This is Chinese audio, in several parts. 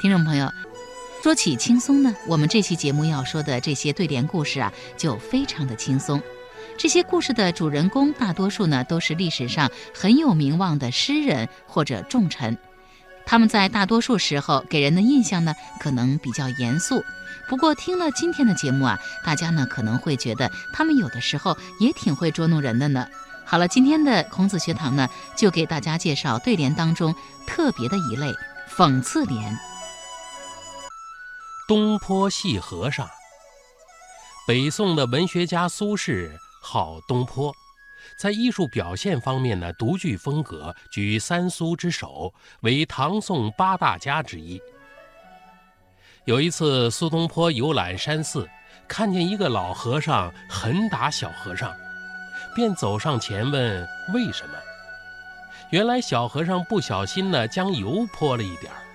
听众朋友，说起轻松呢，我们这期节目要说的这些对联故事啊，就非常的轻松。这些故事的主人公大多数呢，都是历史上很有名望的诗人或者重臣。他们在大多数时候给人的印象呢，可能比较严肃。不过听了今天的节目啊，大家呢可能会觉得他们有的时候也挺会捉弄人的呢。好了，今天的孔子学堂呢，就给大家介绍对联当中特别的一类讽刺联。东坡戏和尚。北宋的文学家苏轼号东坡，在艺术表现方面呢，独具风格，居三苏之首，为唐宋八大家之一。有一次，苏东坡游览山寺，看见一个老和尚狠打小和尚，便走上前问为什么。原来小和尚不小心呢，将油泼了一点儿。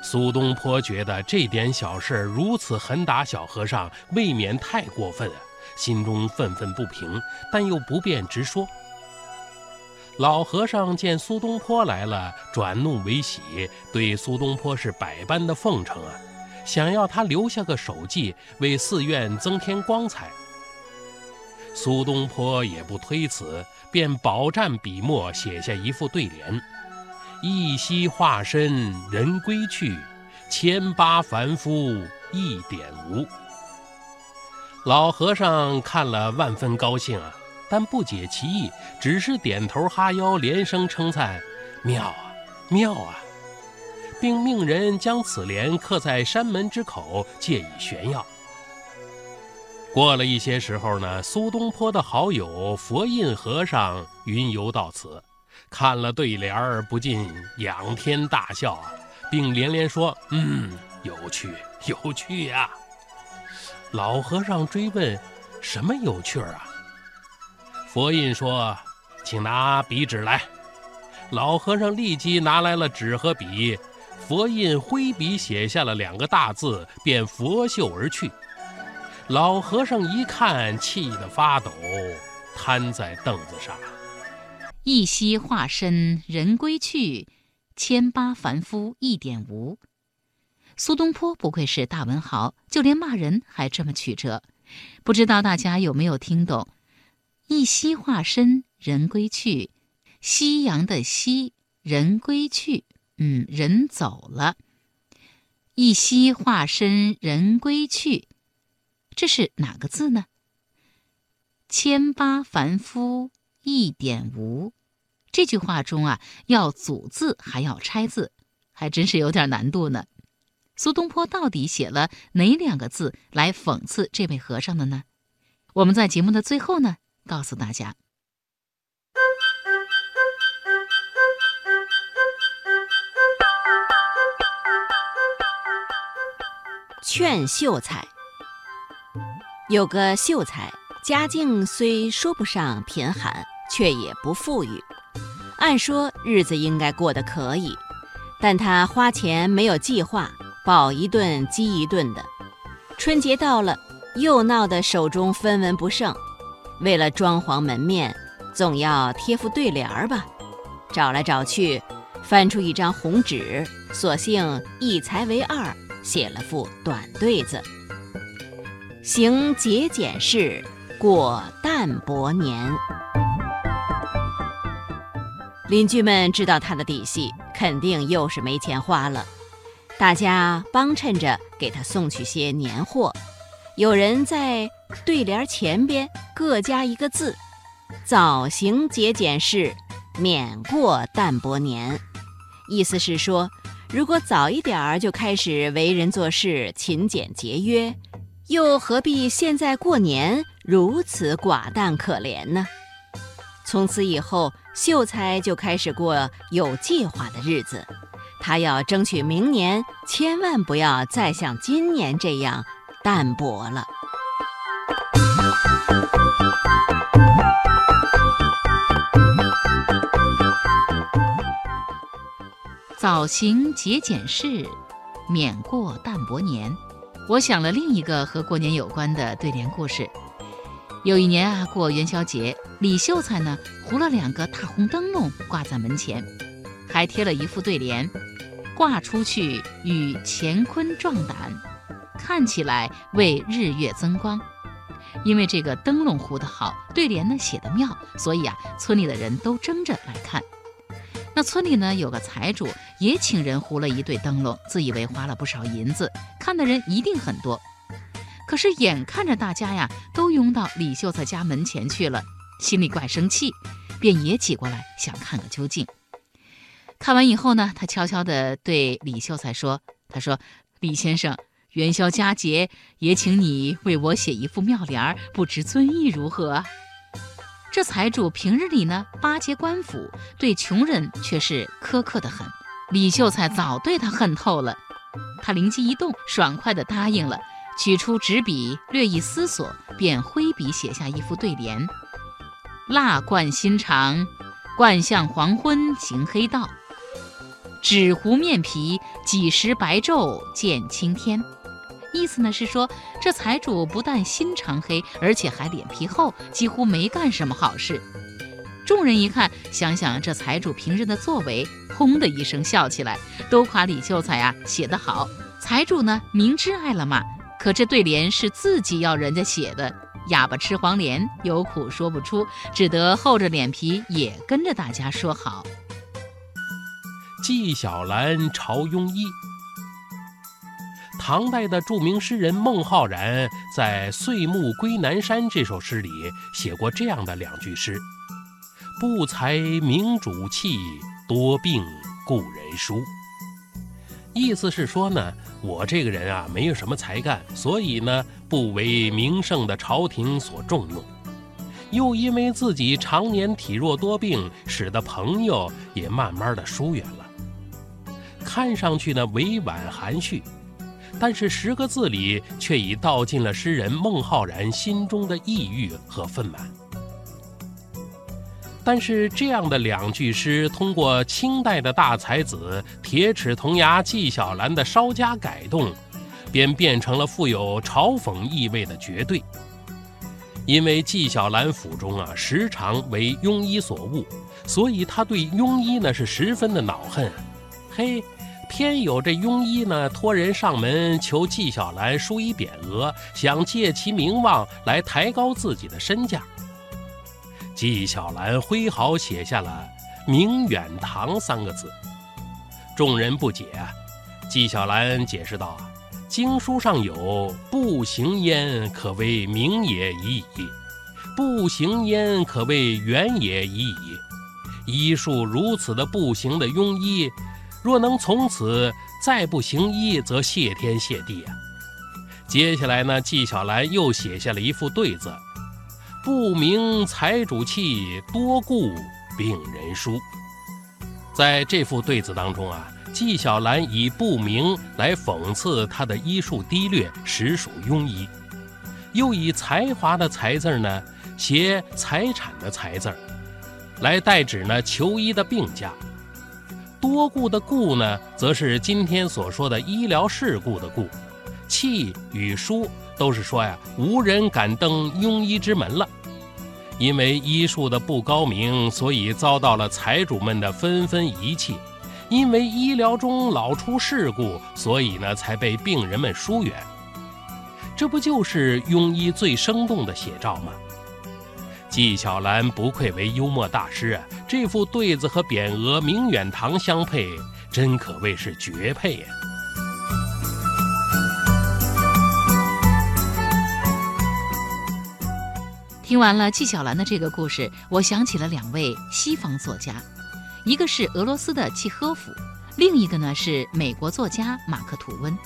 苏东坡觉得这点小事如此狠打小和尚，未免太过分了，心中愤愤不平，但又不便直说。老和尚见苏东坡来了，转怒为喜，对苏东坡是百般的奉承啊，想要他留下个手迹，为寺院增添光彩。苏东坡也不推辞，便饱蘸笔墨，写下一副对联。一夕化身人归去，千八凡夫一点无。老和尚看了万分高兴啊，但不解其意，只是点头哈腰，连声称赞：“妙啊，妙啊！”并命人将此联刻在山门之口，借以炫耀。过了一些时候呢，苏东坡的好友佛印和尚云游到此。看了对联儿，不禁仰天大笑啊，并连连说：“嗯，有趣，有趣呀！”老和尚追问：“什么有趣儿啊？”佛印说：“请拿笔纸来。”老和尚立即拿来了纸和笔，佛印挥笔写下了两个大字，便拂袖而去。老和尚一看，气得发抖，瘫在凳子上。一夕化身人归去，千八凡夫一点无。苏东坡不愧是大文豪，就连骂人还这么曲折。不知道大家有没有听懂？一夕化身人归去，夕阳的夕，人归去，嗯，人走了。一夕化身人归去，这是哪个字呢？千八凡夫一点无。这句话中啊，要组字还要拆字，还真是有点难度呢。苏东坡到底写了哪两个字来讽刺这位和尚的呢？我们在节目的最后呢，告诉大家。劝秀才，有个秀才，家境虽说不上贫寒，却也不富裕。按说日子应该过得可以，但他花钱没有计划，饱一顿饥一顿的。春节到了，又闹得手中分文不剩。为了装潢门面，总要贴副对联儿吧。找来找去，翻出一张红纸，索性一裁为二，写了副短对子：“行节俭事，过淡泊年。”邻居们知道他的底细，肯定又是没钱花了。大家帮衬着给他送去些年货。有人在对联前边各加一个字：“早行节俭事，免过淡泊年。”意思是说，如果早一点儿就开始为人做事，勤俭节约，又何必现在过年如此寡淡可怜呢？从此以后。秀才就开始过有计划的日子，他要争取明年千万不要再像今年这样淡薄了。早行节俭事，免过淡泊年。我想了另一个和过年有关的对联故事。有一年啊，过元宵节，李秀才呢糊了两个大红灯笼挂在门前，还贴了一副对联：“挂出去与乾坤壮胆，看起来为日月增光。因为这个灯笼糊得好，对联呢写得妙，所以啊，村里的人都争着来看。那村里呢有个财主，也请人糊了一对灯笼，自以为花了不少银子，看的人一定很多。可是眼看着大家呀都拥到李秀才家门前去了，心里怪生气，便也挤过来想看个究竟。看完以后呢，他悄悄地对李秀才说：“他说，李先生。”元宵佳节，也请你为我写一副妙联，不知尊意如何？这财主平日里呢巴结官府，对穷人却是苛刻的很。李秀才早对他恨透了，他灵机一动，爽快地答应了，取出纸笔，略一思索，便挥笔写下一副对联：“蜡灌心肠，灌向黄昏行黑道；纸糊面皮，几时白昼见青天。”意思呢是说，这财主不但心肠黑，而且还脸皮厚，几乎没干什么好事。众人一看，想想这财主平日的作为，轰的一声笑起来，都夸李秀才啊写得好。财主呢明知挨了骂，可这对联是自己要人家写的，哑巴吃黄连，有苦说不出，只得厚着脸皮也跟着大家说好。纪晓岚朝庸医。唐代的著名诗人孟浩然在《岁暮归南山》这首诗里写过这样的两句诗：“不才明主气，多病故人疏。”意思是说呢，我这个人啊，没有什么才干，所以呢，不为名盛的朝廷所重用，又因为自己常年体弱多病，使得朋友也慢慢的疏远了。看上去呢，委婉含蓄。但是十个字里却已道尽了诗人孟浩然心中的抑郁和愤懑。但是这样的两句诗，通过清代的大才子铁齿铜牙纪晓岚的稍加改动，便变成了富有嘲讽意味的绝对。因为纪晓岚府中啊，时常为庸医所误，所以他对庸医呢是十分的恼恨。嘿。偏有这庸医呢，托人上门求纪晓岚书以匾额，想借其名望来抬高自己的身价。纪晓岚挥毫写下了“明远堂”三个字，众人不解。纪晓岚解释道：“经书上有‘不行焉，可谓明也已矣；不行焉，可谓远也已矣。’医术如此的不行的庸医。”若能从此再不行医，则谢天谢地啊！接下来呢，纪晓岚又写下了一副对子：“不明财主气，多故病人疏。”在这副对子当中啊，纪晓岚以“不明”来讽刺他的医术低劣，实属庸医；又以才华的“才”字呢，写财产的“财”字，来代指呢求医的病家。多故的故呢，则是今天所说的医疗事故的故；气与书都是说呀，无人敢登庸医之门了。因为医术的不高明，所以遭到了财主们的纷纷遗弃；因为医疗中老出事故，所以呢，才被病人们疏远。这不就是庸医最生动的写照吗？纪晓岚不愧为幽默大师啊！这副对子和匾额“明远堂”相配，真可谓是绝配呀！听完了纪晓岚的这个故事，我想起了两位西方作家，一个是俄罗斯的契诃夫，另一个呢是美国作家马克吐温。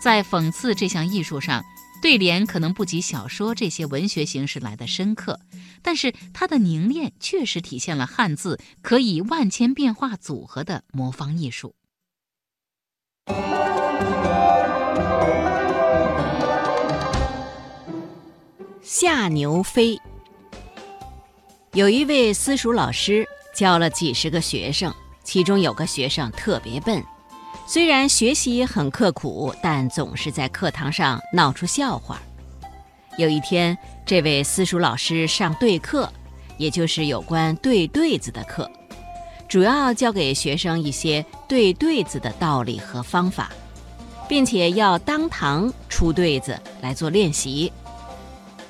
在讽刺这项艺术上。对联可能不及小说这些文学形式来的深刻，但是它的凝练确实体现了汉字可以万千变化组合的魔方艺术。夏牛飞有一位私塾老师教了几十个学生，其中有个学生特别笨。虽然学习很刻苦，但总是在课堂上闹出笑话。有一天，这位私塾老师上对课，也就是有关对对子的课。主要教给学生一些对对子的道理和方法，并且要当堂出对子来做练习。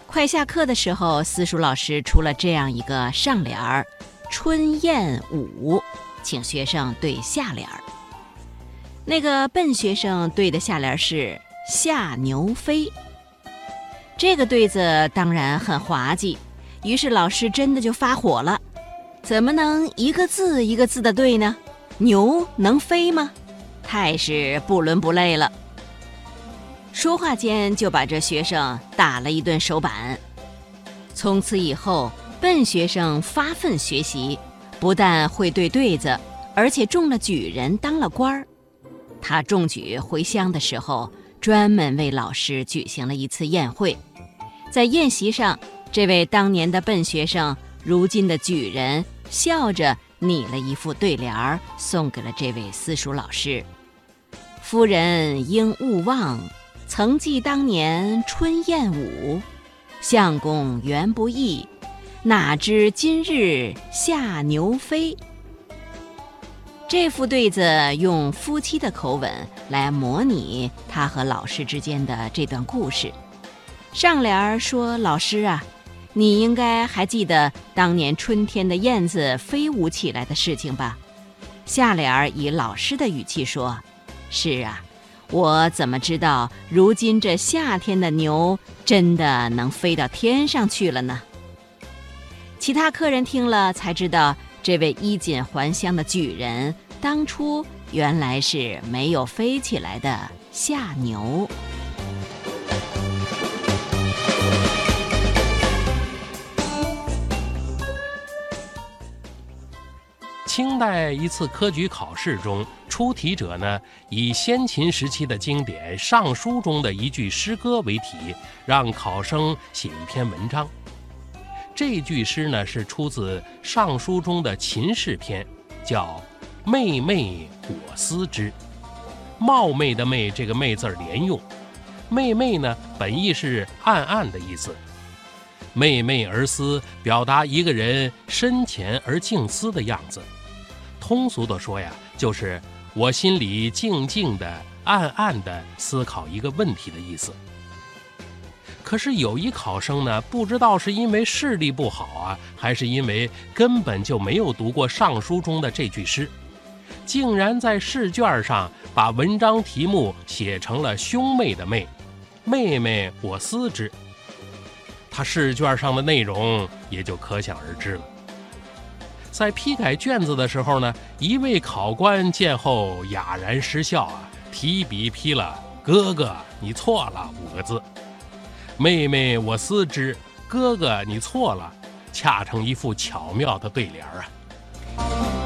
快下课的时候，私塾老师出了这样一个上联儿：“春燕舞”，请学生对下联儿。那个笨学生对的下联是“夏牛飞”。这个对子当然很滑稽，于是老师真的就发火了。怎么能一个字一个字的对呢？牛能飞吗？太是不伦不类了。说话间就把这学生打了一顿手板。从此以后，笨学生发奋学习，不但会对对子，而且中了举人，当了官儿。他中举回乡的时候，专门为老师举行了一次宴会。在宴席上，这位当年的笨学生。如今的举人笑着拟了一副对联儿，送给了这位私塾老师。夫人应勿忘，曾记当年春燕舞。相公原不易，哪知今日下牛飞。这副对子用夫妻的口吻来模拟他和老师之间的这段故事。上联儿说：“老师啊。”你应该还记得当年春天的燕子飞舞起来的事情吧？下联儿以老师的语气说：“是啊，我怎么知道如今这夏天的牛真的能飞到天上去了呢？”其他客人听了才知道，这位衣锦还乡的举人当初原来是没有飞起来的夏牛。清代一次科举考试中，出题者呢以先秦时期的经典《尚书》中的一句诗歌为题，让考生写一篇文章。这句诗呢是出自《尚书》中的秦氏篇，叫“妹妹我思之”。冒昧的“昧”这个“昧”字连用，“妹妹”呢本意是暗暗的意思，“昧昧而思”表达一个人深浅而静思的样子。通俗的说呀，就是我心里静静的、暗暗的思考一个问题的意思。可是有一考生呢，不知道是因为视力不好啊，还是因为根本就没有读过《尚书》中的这句诗，竟然在试卷上把文章题目写成了“兄妹”的“妹”，妹妹我思之。他试卷上的内容也就可想而知了。在批改卷子的时候呢，一位考官见后哑然失笑啊，提笔批了“哥哥，你错了”五个字。妹妹我思之，哥哥你错了，恰成一副巧妙的对联啊。